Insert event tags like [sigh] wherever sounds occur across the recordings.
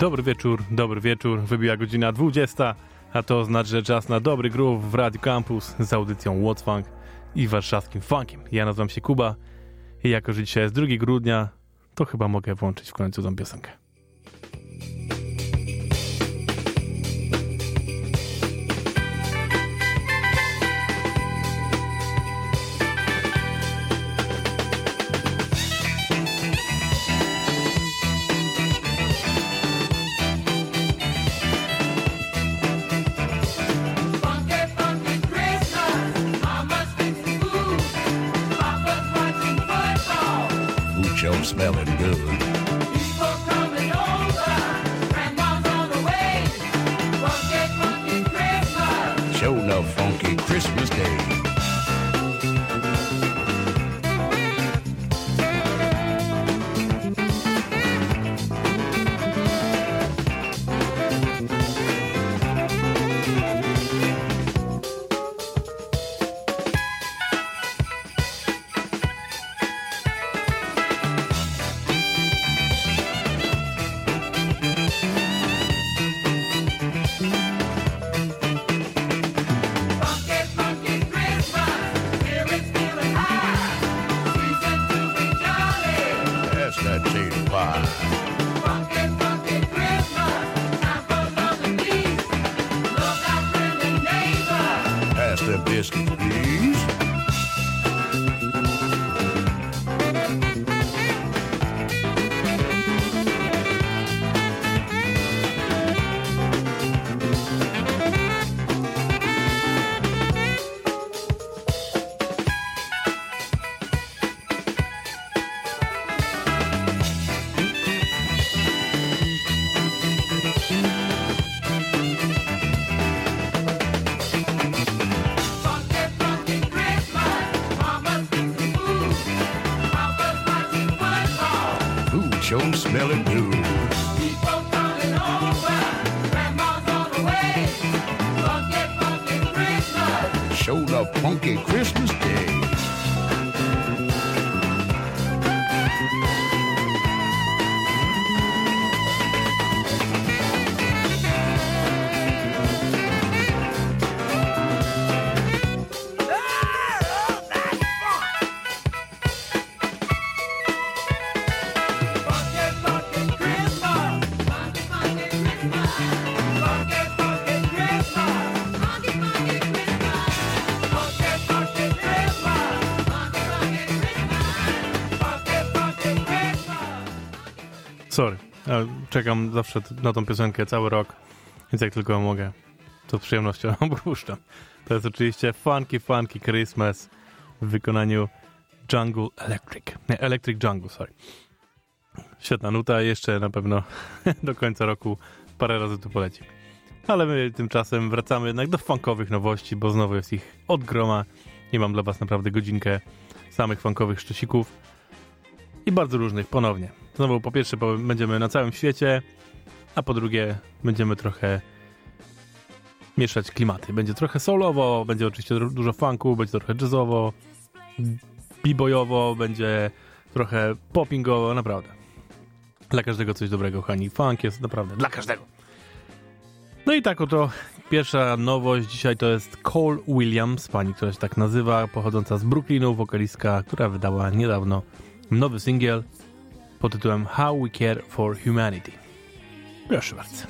Dobry wieczór, dobry wieczór. Wybiła godzina 20, a to znaczy, że czas na dobry groove w Radio Campus z audycją Funk i warszawskim funkiem. Ja nazywam się Kuba i jako, że dzisiaj jest 2 grudnia, to chyba mogę włączyć w końcu tą piosenkę. On love funky Christmas Day. Czekam zawsze na tą piosenkę cały rok, więc jak tylko mogę, to z przyjemnością [laughs] puszczam. To jest oczywiście Funky Funky Christmas w wykonaniu Jungle Electric. Nie, Electric Jungle, sorry. Świetna nuta, jeszcze na pewno [laughs] do końca roku parę razy tu poleci. Ale my tymczasem wracamy jednak do funkowych nowości, bo znowu jest ich od groma. I mam dla was naprawdę godzinkę samych funkowych szczecików i bardzo różnych ponownie. Znowu po pierwsze będziemy na całym świecie, a po drugie będziemy trochę mieszać klimaty. Będzie trochę solowo, będzie oczywiście dużo funku, będzie trochę jazzowo, b-boyowo, będzie trochę poppingowo, naprawdę. Dla każdego coś dobrego, Hani. Funk jest naprawdę dla każdego. No i tak oto pierwsza nowość dzisiaj to jest Cole Williams, pani, która się tak nazywa, pochodząca z Brooklynu, wokalistka, która wydała niedawno nowy singiel pod tytułem How We Care for Humanity. Proszę bardzo.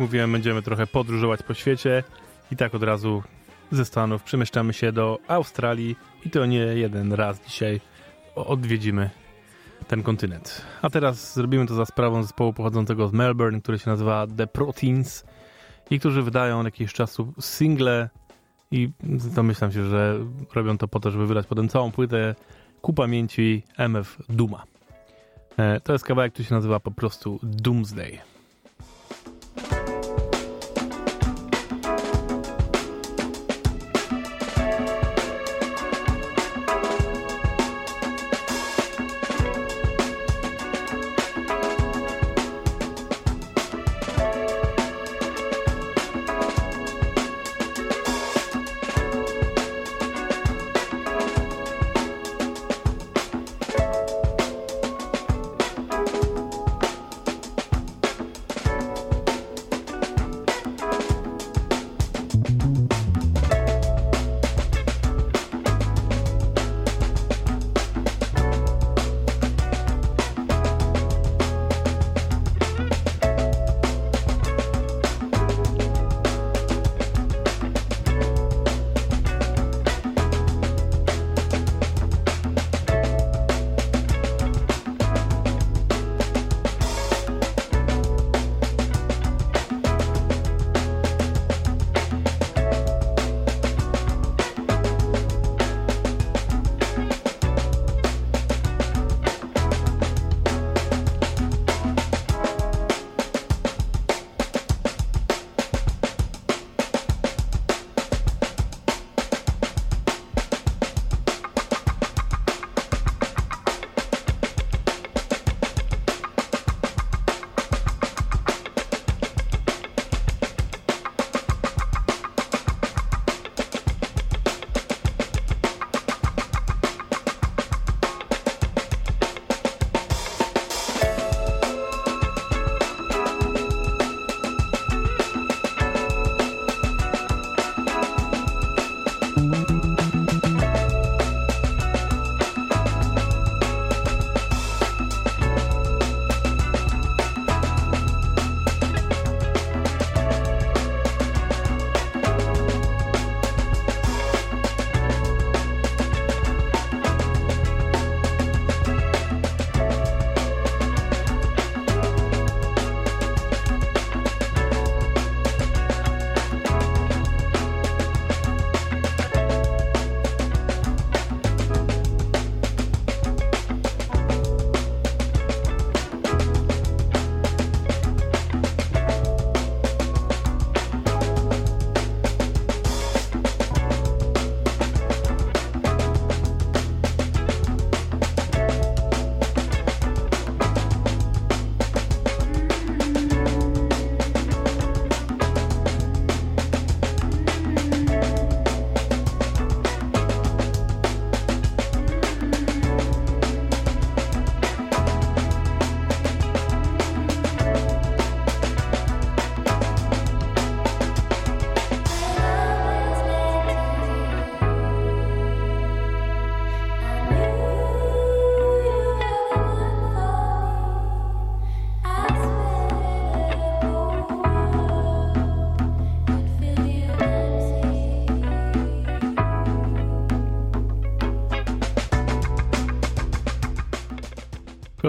Mówiłem, będziemy trochę podróżować po świecie i tak od razu ze Stanów przemieszczamy się do Australii i to nie jeden raz dzisiaj odwiedzimy ten kontynent. A teraz zrobimy to za sprawą zespołu pochodzącego z Melbourne, który się nazywa The Proteins i którzy wydają od jakiegoś czasu single i domyślam się, że robią to po to, żeby wydać potem całą płytę ku pamięci MF Duma. E, to jest kawałek, który się nazywa po prostu Doomsday.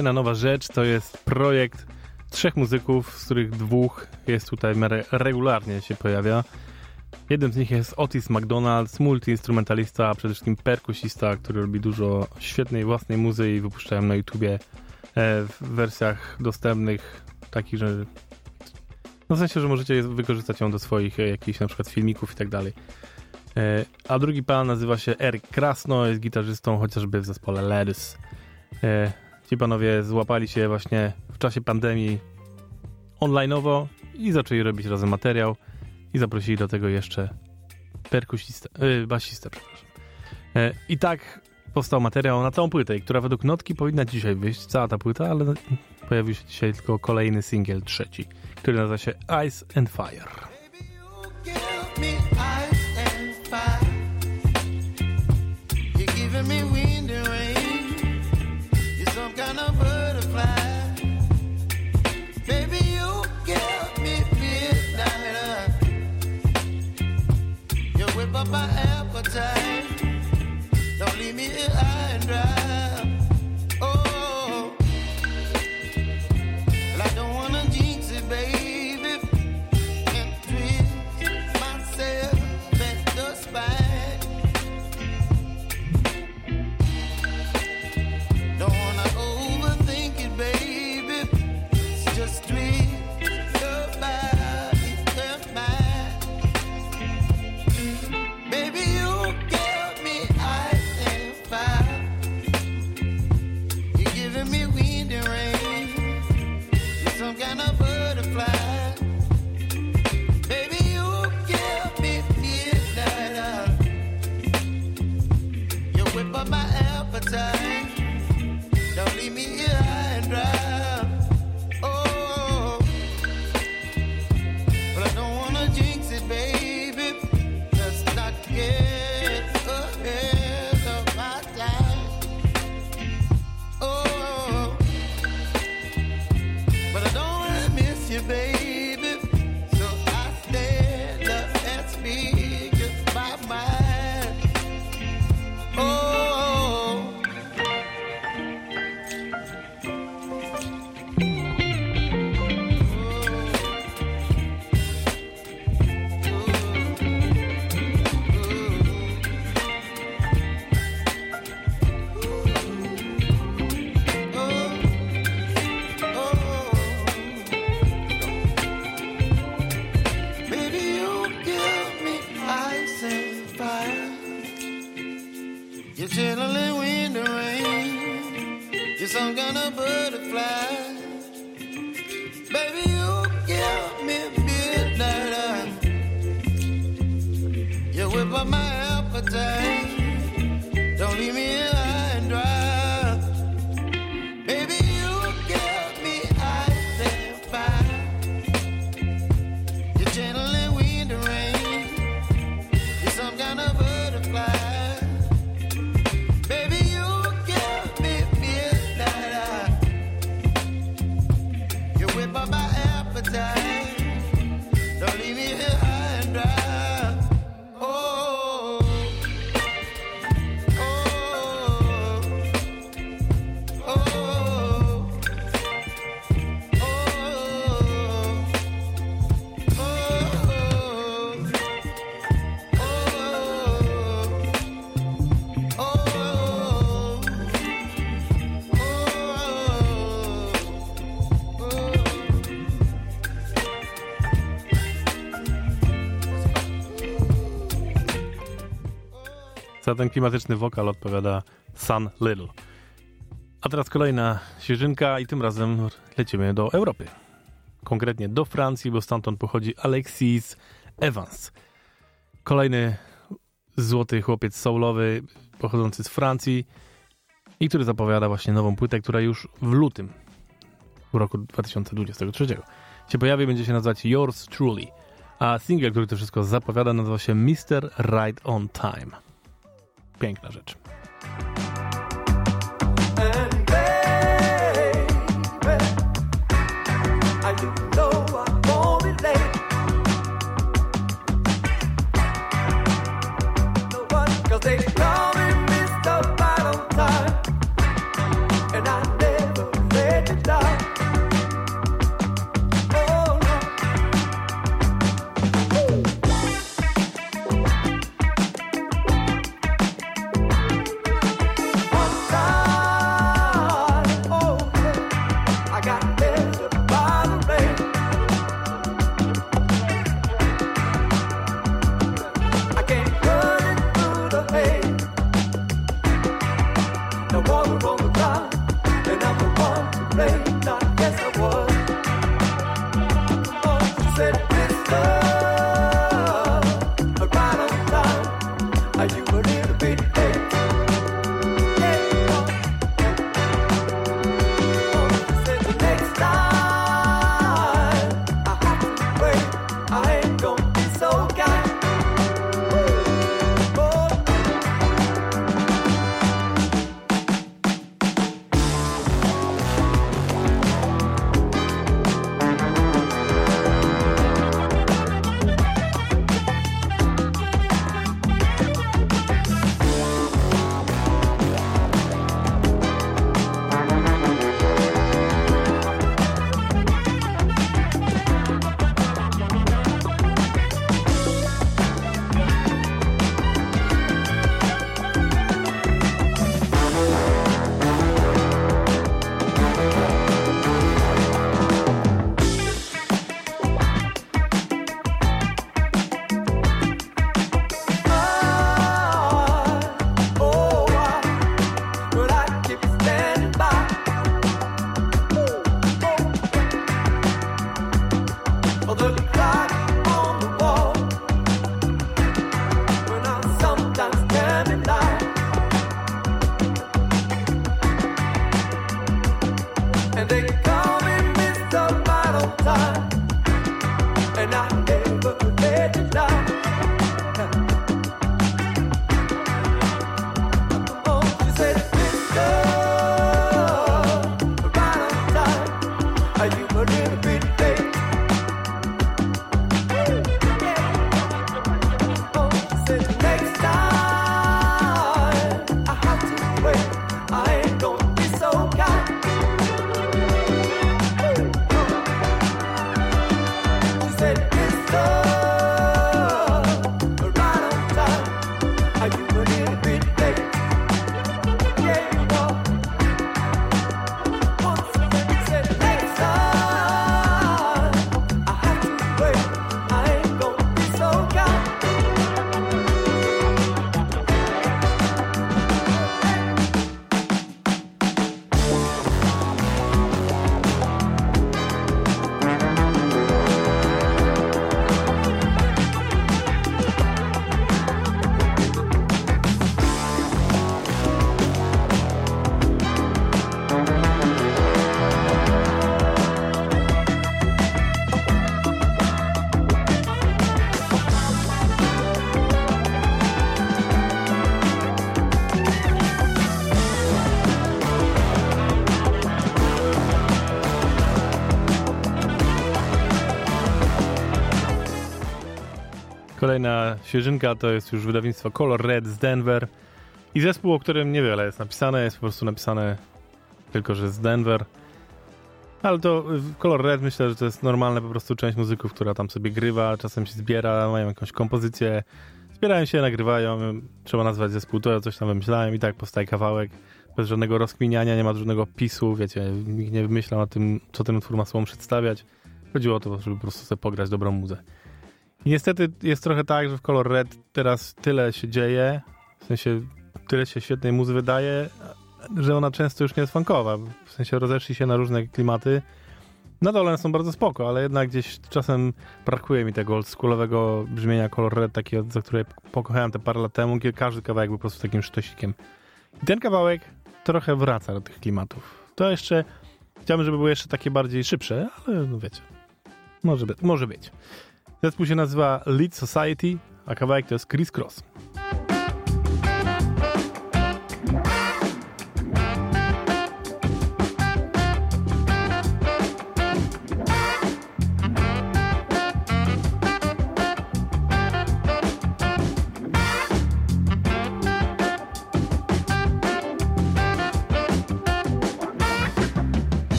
Kolejna nowa rzecz to jest projekt trzech muzyków, z których dwóch jest tutaj regularnie się pojawia. Jednym z nich jest Otis McDonald, multiinstrumentalista, a przede wszystkim perkusista, który robi dużo świetnej własnej muzy i wypuszczają na YouTubie e, w wersjach dostępnych, takich, że no w sensie, że możecie wykorzystać ją do swoich e, jakichś na przykład filmików i tak dalej. E, a drugi pan nazywa się Eric Krasno, jest gitarzystą chociażby w zespole Ledys. Ci panowie złapali się właśnie w czasie pandemii onlineowo i zaczęli robić razem materiał i zaprosili do tego jeszcze perkusistę, yy, basistę, przepraszam. Yy, I tak powstał materiał na całą płytę, która według notki powinna dzisiaj wyjść, cała ta płyta, ale pojawił się dzisiaj tylko kolejny singiel, trzeci, który nazywa się Ice and Fire. Za ten klimatyczny wokal odpowiada Sun Little. A teraz kolejna świeżynka i tym razem lecimy do Europy. Konkretnie do Francji, bo stamtąd pochodzi Alexis Evans. Kolejny złoty chłopiec soulowy pochodzący z Francji i który zapowiada właśnie nową płytę, która już w lutym w roku 2023 się pojawi, będzie się nazywać Yours Truly. A single, który to wszystko zapowiada, nazywa się Mr. Right on Time. Piękna rzecz. Kolejna świeżynka to jest już wydawnictwo Color Red z Denver i zespół, o którym niewiele jest napisane, jest po prostu napisane tylko, że z Denver. Ale to Color Red myślę, że to jest normalne po prostu część muzyków, która tam sobie grywa, czasem się zbiera, mają jakąś kompozycję, zbierają się, nagrywają, trzeba nazwać zespół, to ja coś tam wymyślałem i tak powstaje kawałek bez żadnego rozkminiania, nie ma żadnego pisu, wiecie, nikt nie wymyślał o tym, co ten utwór ma sobą przedstawiać. Chodziło o to, żeby po prostu sobie pograć dobrą muzę. Niestety jest trochę tak, że w Color Red teraz tyle się dzieje, w sensie tyle się świetnej muzy wydaje, że ona często już nie jest funkowa. W sensie rozeszli się na różne klimaty. Nadal one są bardzo spoko, ale jednak gdzieś czasem brakuje mi tego oldschoolowego brzmienia Color Red, takiego, za które pokochałem te parę lat temu, kiedy każdy kawałek był po prostu takim sztosikiem. I ten kawałek trochę wraca do tych klimatów. To jeszcze, chciałbym, żeby były jeszcze takie bardziej szybsze, ale no wiecie, może, by, może być. Zespół się nazywa Lead Society, a kawałek to jest Chris Cross.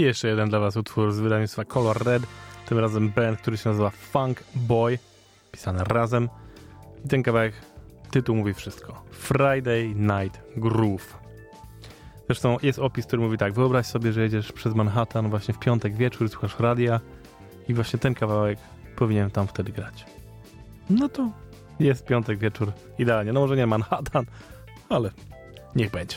I jeszcze jeden dla was utwór z wydawnictwa Color Red. Tym razem band, który się nazywa Funk Boy, pisane razem. I ten kawałek, tytuł mówi wszystko. Friday Night Groove. Zresztą jest opis, który mówi tak, wyobraź sobie, że jedziesz przez Manhattan właśnie w piątek wieczór, słuchasz radia i właśnie ten kawałek powinien tam wtedy grać. No to jest piątek wieczór, idealnie. No może nie Manhattan, ale niech będzie.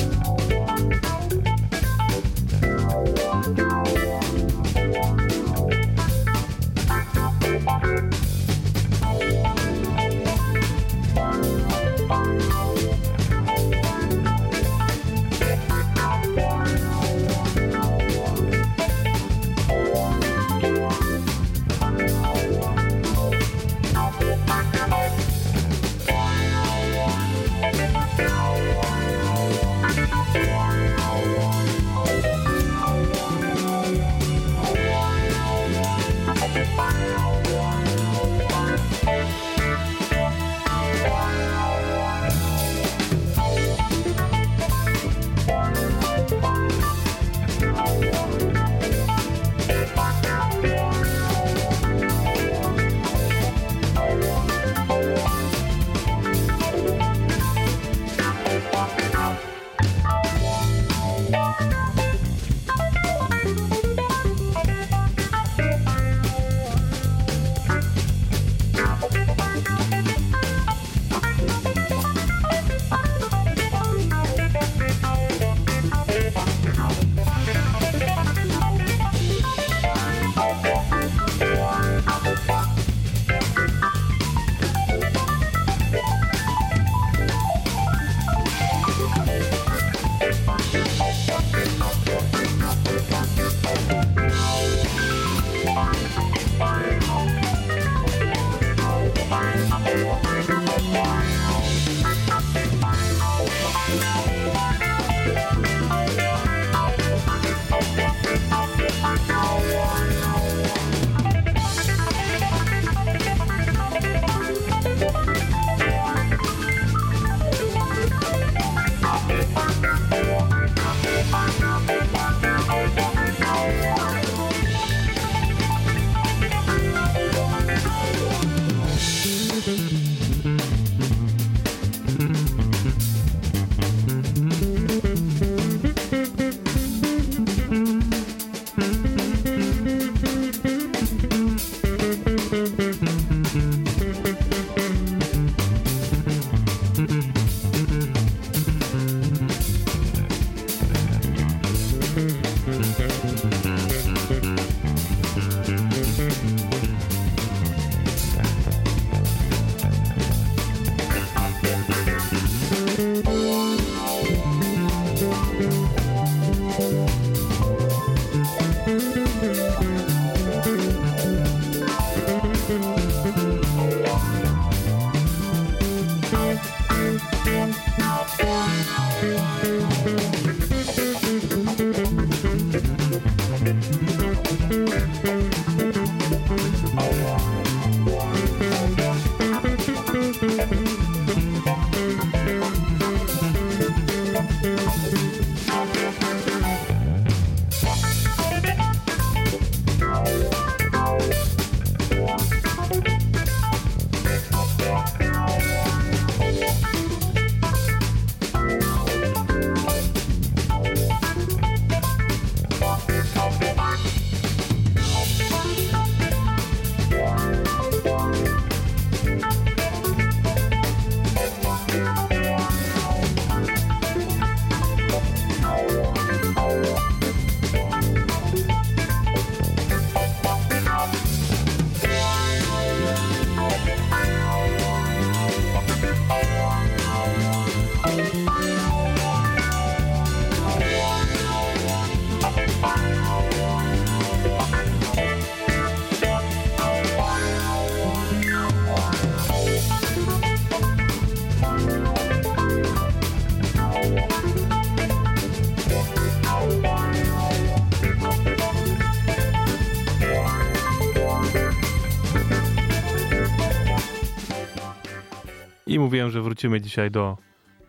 Mówiłem, że wrócimy dzisiaj do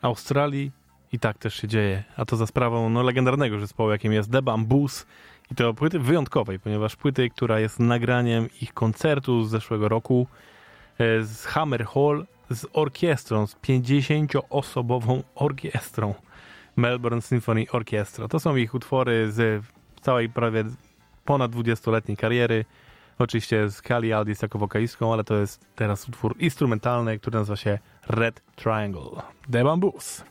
Australii i tak też się dzieje. A to za sprawą no, legendarnego zespołu, jakim jest The Bamboos. I to płyty wyjątkowej, ponieważ płyty, która jest nagraniem ich koncertu z zeszłego roku e, z Hammer Hall z orkiestrą, z 50-osobową orkiestrą. Melbourne Symphony Orchestra. To są ich utwory z całej prawie ponad 20-letniej kariery. Oczywiście z Kali Aldis jako wokalistką, ale to jest teraz utwór instrumentalny, który nazywa się Red Triangle. The Bamboos.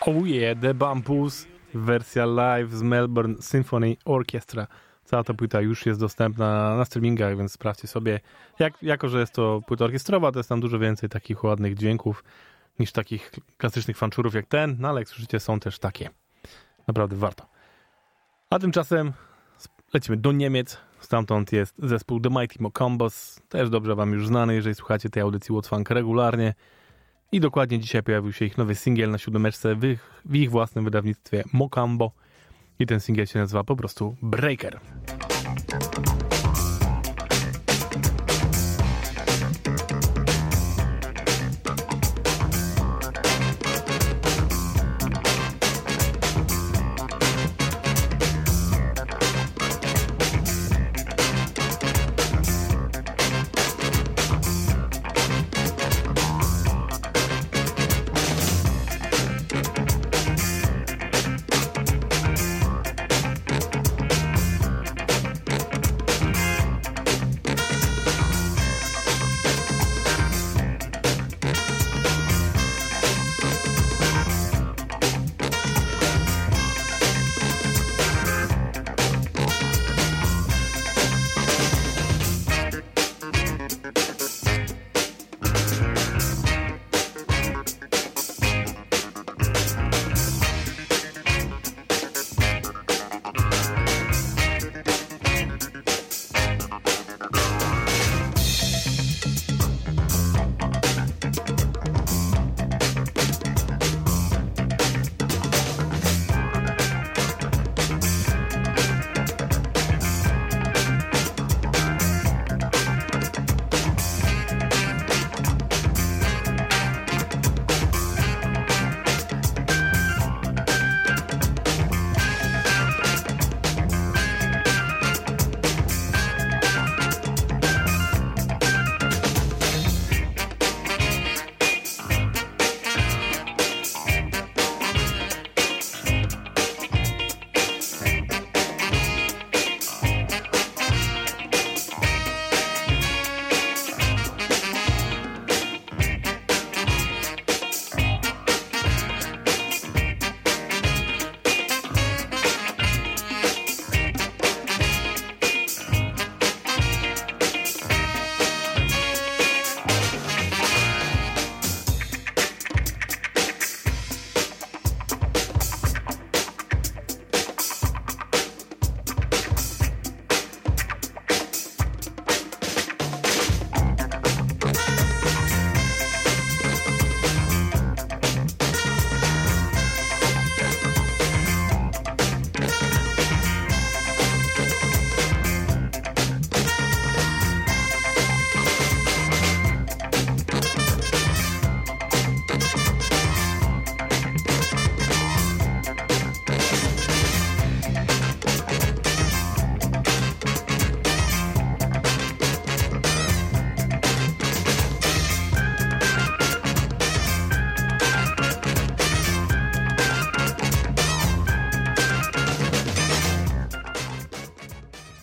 Oh yeah, The Bamboos, wersja live z Melbourne Symphony Orchestra. Cała ta płyta już jest dostępna na streamingach, więc sprawdźcie sobie. Jak, jako, że jest to płyta orkiestrowa, to jest tam dużo więcej takich ładnych dźwięków niż takich klasycznych fanczurów jak ten, no ale jak słyszycie, są też takie. Naprawdę warto. A tymczasem lecimy do Niemiec. Stamtąd jest zespół The Mighty Mocombos, też dobrze wam już znany, jeżeli słuchacie tej audycji Funk regularnie. I dokładnie dzisiaj pojawił się ich nowy singiel na siódemeczce w ich, w ich własnym wydawnictwie Mocambo. I ten singiel się nazywa po prostu Breaker.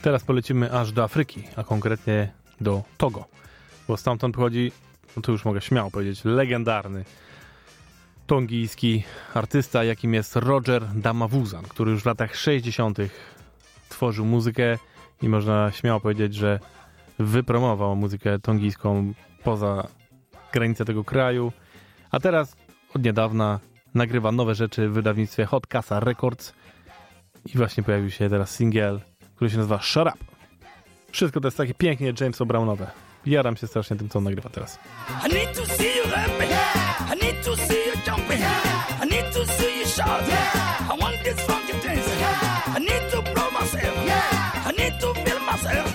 Teraz polecimy aż do Afryki, a konkretnie do Togo, bo stamtąd pochodzi, no to już mogę śmiało powiedzieć, legendarny tongijski artysta, jakim jest Roger Damawuzan, który już w latach 60. tworzył muzykę i można śmiało powiedzieć, że wypromował muzykę tongijską poza granice tego kraju, a teraz od niedawna nagrywa nowe rzeczy w wydawnictwie Hot Casa Records i właśnie pojawił się teraz singiel, który się nazywa Shut Up. Wszystko to jest takie pięknie Jamesa Brownowe. Jaram się strasznie tym, co on nagrywa teraz. I need to see you happy. I need to see you jumping. I need to see you shout. I want this funky dance. I need to blow myself. I need to feel myself.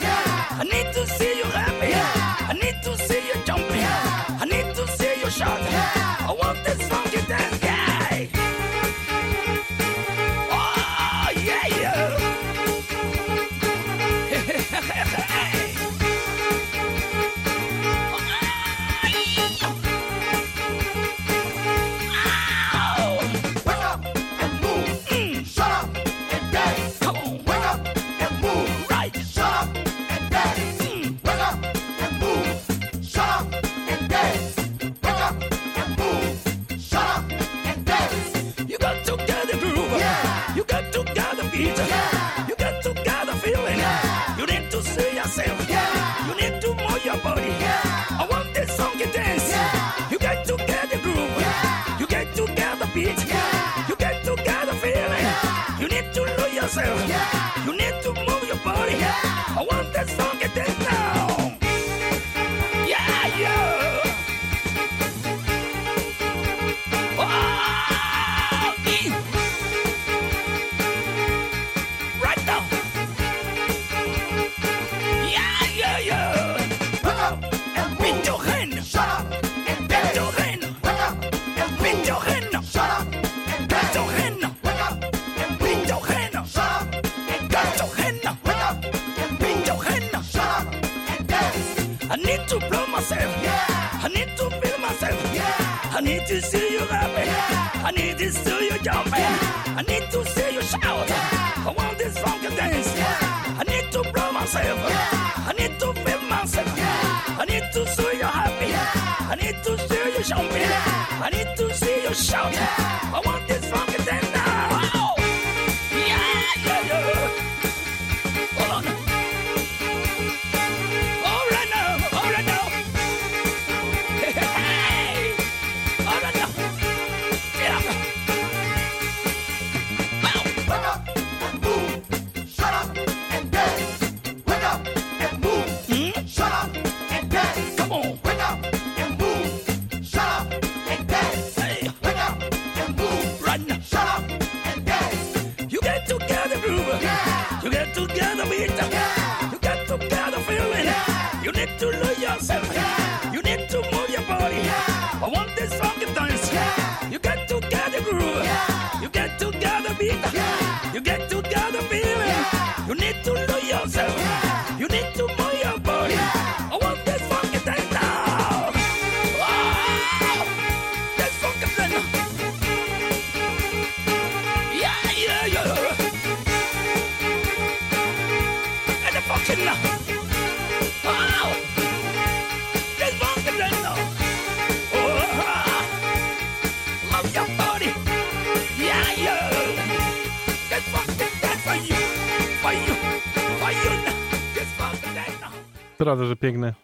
Prawda, że piękny.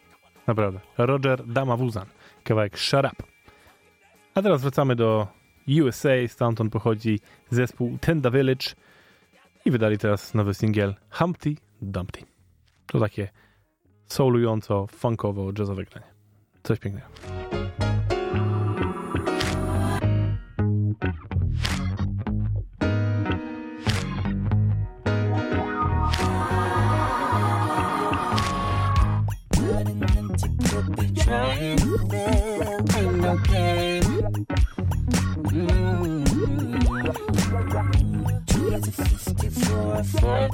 Naprawdę. Roger Damawuzan. Kawałek Shut Up. A teraz wracamy do USA. Stamtąd pochodzi zespół Tenda Village. I wydali teraz nowy singiel Humpty Dumpty. To takie soulująco, funkowo, jazzowe granie. Coś pięknego. love ain't okay. fifty-four for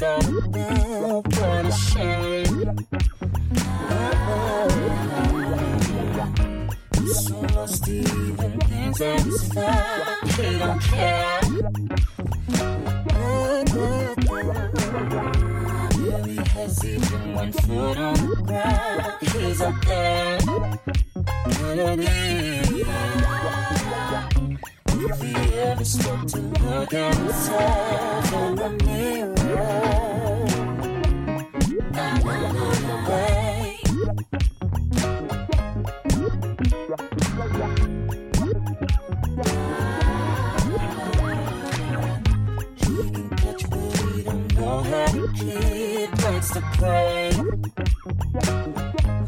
so lost even things that don't care. Cause even one foot on the ground, he's up there. If we ever stop to look at in the mirror, I know the away. Birds to play.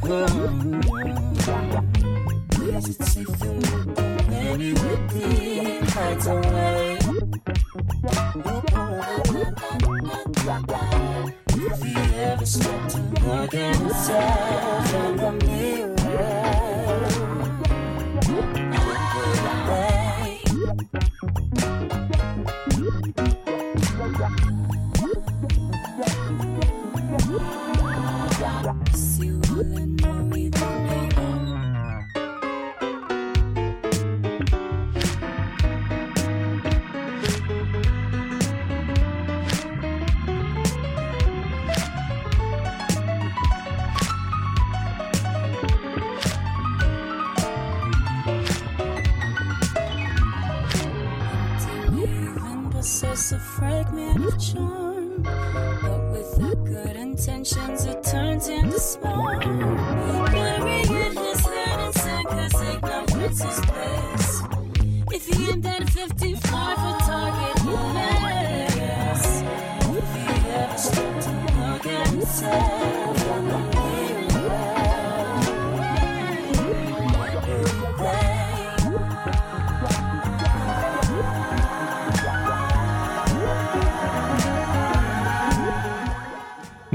Hmm. Is it safe to look hides away? If he ever stopped to look at in the mirror, would away. But with good intentions, it turns into smart. Cause. If he aimed at 55 for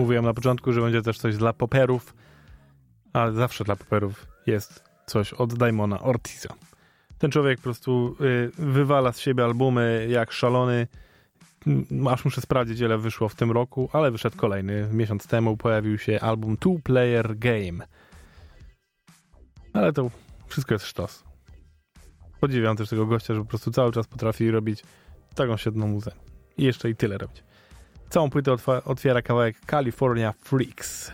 Mówiłem na początku, że będzie też coś dla poperów, ale zawsze dla poperów jest coś od Daimona Ortiza. Ten człowiek po prostu y, wywala z siebie albumy jak szalony. Mm, Aż muszę sprawdzić, ile wyszło w tym roku, ale wyszedł kolejny. Miesiąc temu pojawił się album Two Player Game. Ale to wszystko jest sztos. Podziwiam też tego gościa, że po prostu cały czas potrafi robić taką świetną muzę. I jeszcze i tyle robić. Całą płytę otwiera kawałek California Freaks.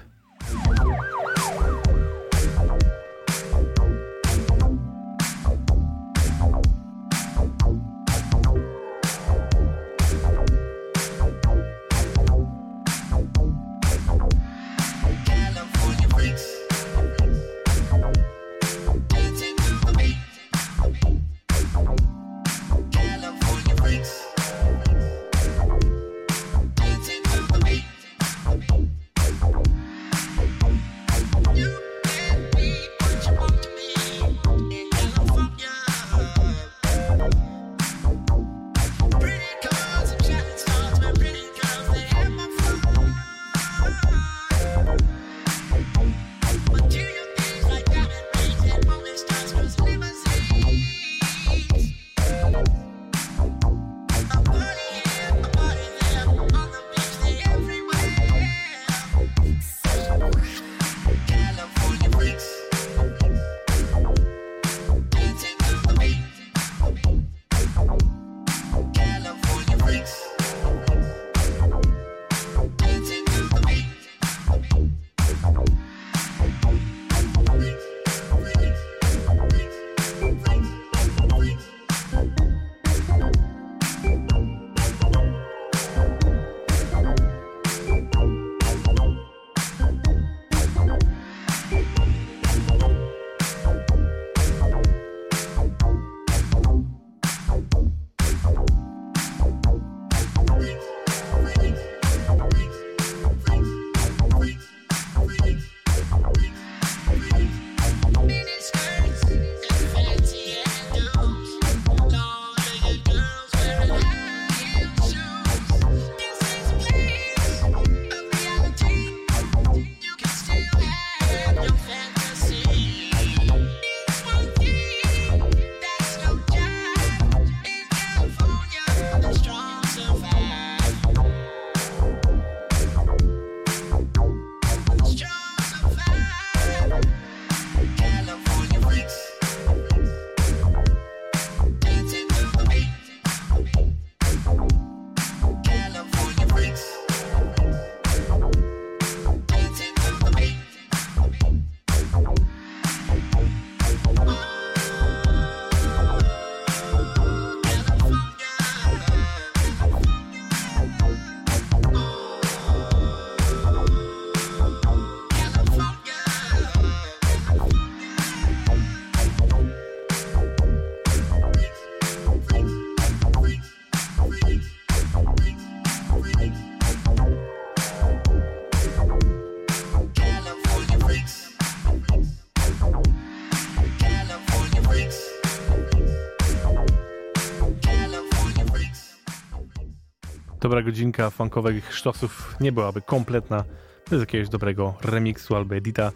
Dobra godzinka funkowych sztosów nie byłaby kompletna bez jakiegoś dobrego remiksu albo edita.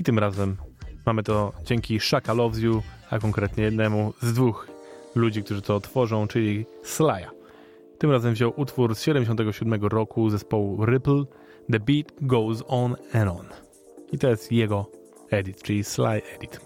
I tym razem mamy to dzięki Shaka Loves You, a konkretnie jednemu z dwóch ludzi, którzy to tworzą, czyli Slaja. Tym razem wziął utwór z 77 roku zespołu Ripple, The Beat Goes On and On. I to jest jego edit, czyli Sly Edit.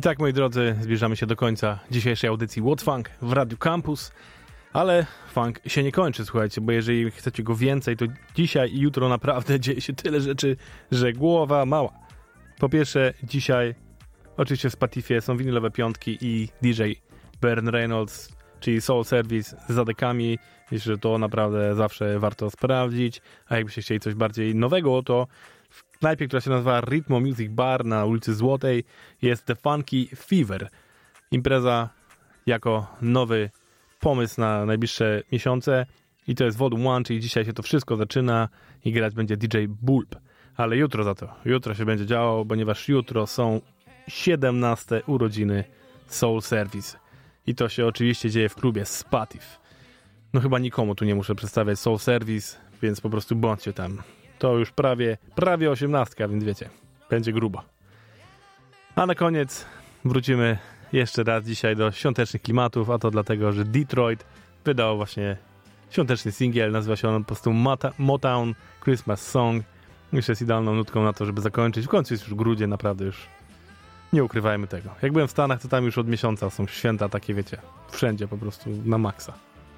I tak, moi drodzy, zbliżamy się do końca dzisiejszej audycji What Funk w Radio Campus. Ale funk się nie kończy, słuchajcie, bo jeżeli chcecie go więcej, to dzisiaj i jutro naprawdę [laughs] dzieje się tyle rzeczy, że głowa mała. Po pierwsze, dzisiaj oczywiście w Spotify są winylowe piątki i DJ Bern Reynolds, czyli Soul Service z zadekami. Myślę, że to naprawdę zawsze warto sprawdzić. A jakbyście chcieli coś bardziej nowego, to knajpie, która się nazywa Ritmo Music Bar na ulicy Złotej jest The Funky Fever. Impreza jako nowy pomysł na najbliższe miesiące i to jest Volume 1, czyli dzisiaj się to wszystko zaczyna i grać będzie DJ Bulb. Ale jutro za to, jutro się będzie działo, ponieważ jutro są 17 urodziny Soul Service. I to się oczywiście dzieje w klubie Spatif. no chyba nikomu tu nie muszę przedstawiać Soul Service, więc po prostu bądźcie tam. To już prawie, prawie osiemnastka, więc wiecie, będzie grubo. A na koniec wrócimy jeszcze raz dzisiaj do świątecznych klimatów, a to dlatego, że Detroit wydał właśnie świąteczny singiel, nazywa się on po prostu Motown Christmas Song. Myślę, jest idealną nutką na to, żeby zakończyć. W końcu jest już grudzień, naprawdę już nie ukrywajmy tego. Jak byłem w Stanach, to tam już od miesiąca są święta takie, wiecie, wszędzie po prostu na maksa.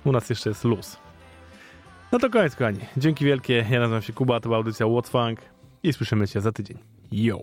U nas jeszcze jest luz. No to koniec, kochani. Dzięki wielkie. Ja nazywam się Kuba, to była audycja What's Funk i słyszymy się za tydzień. Yo!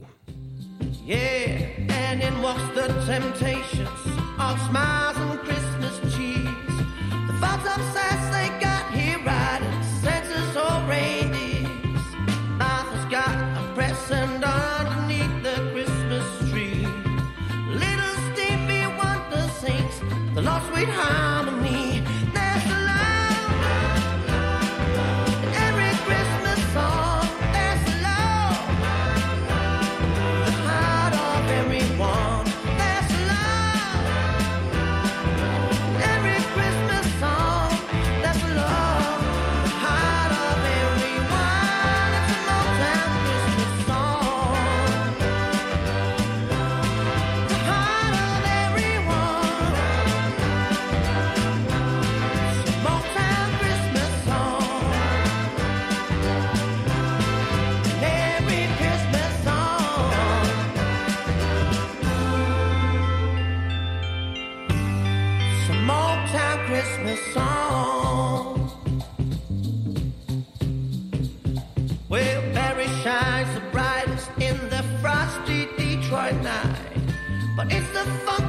The Funk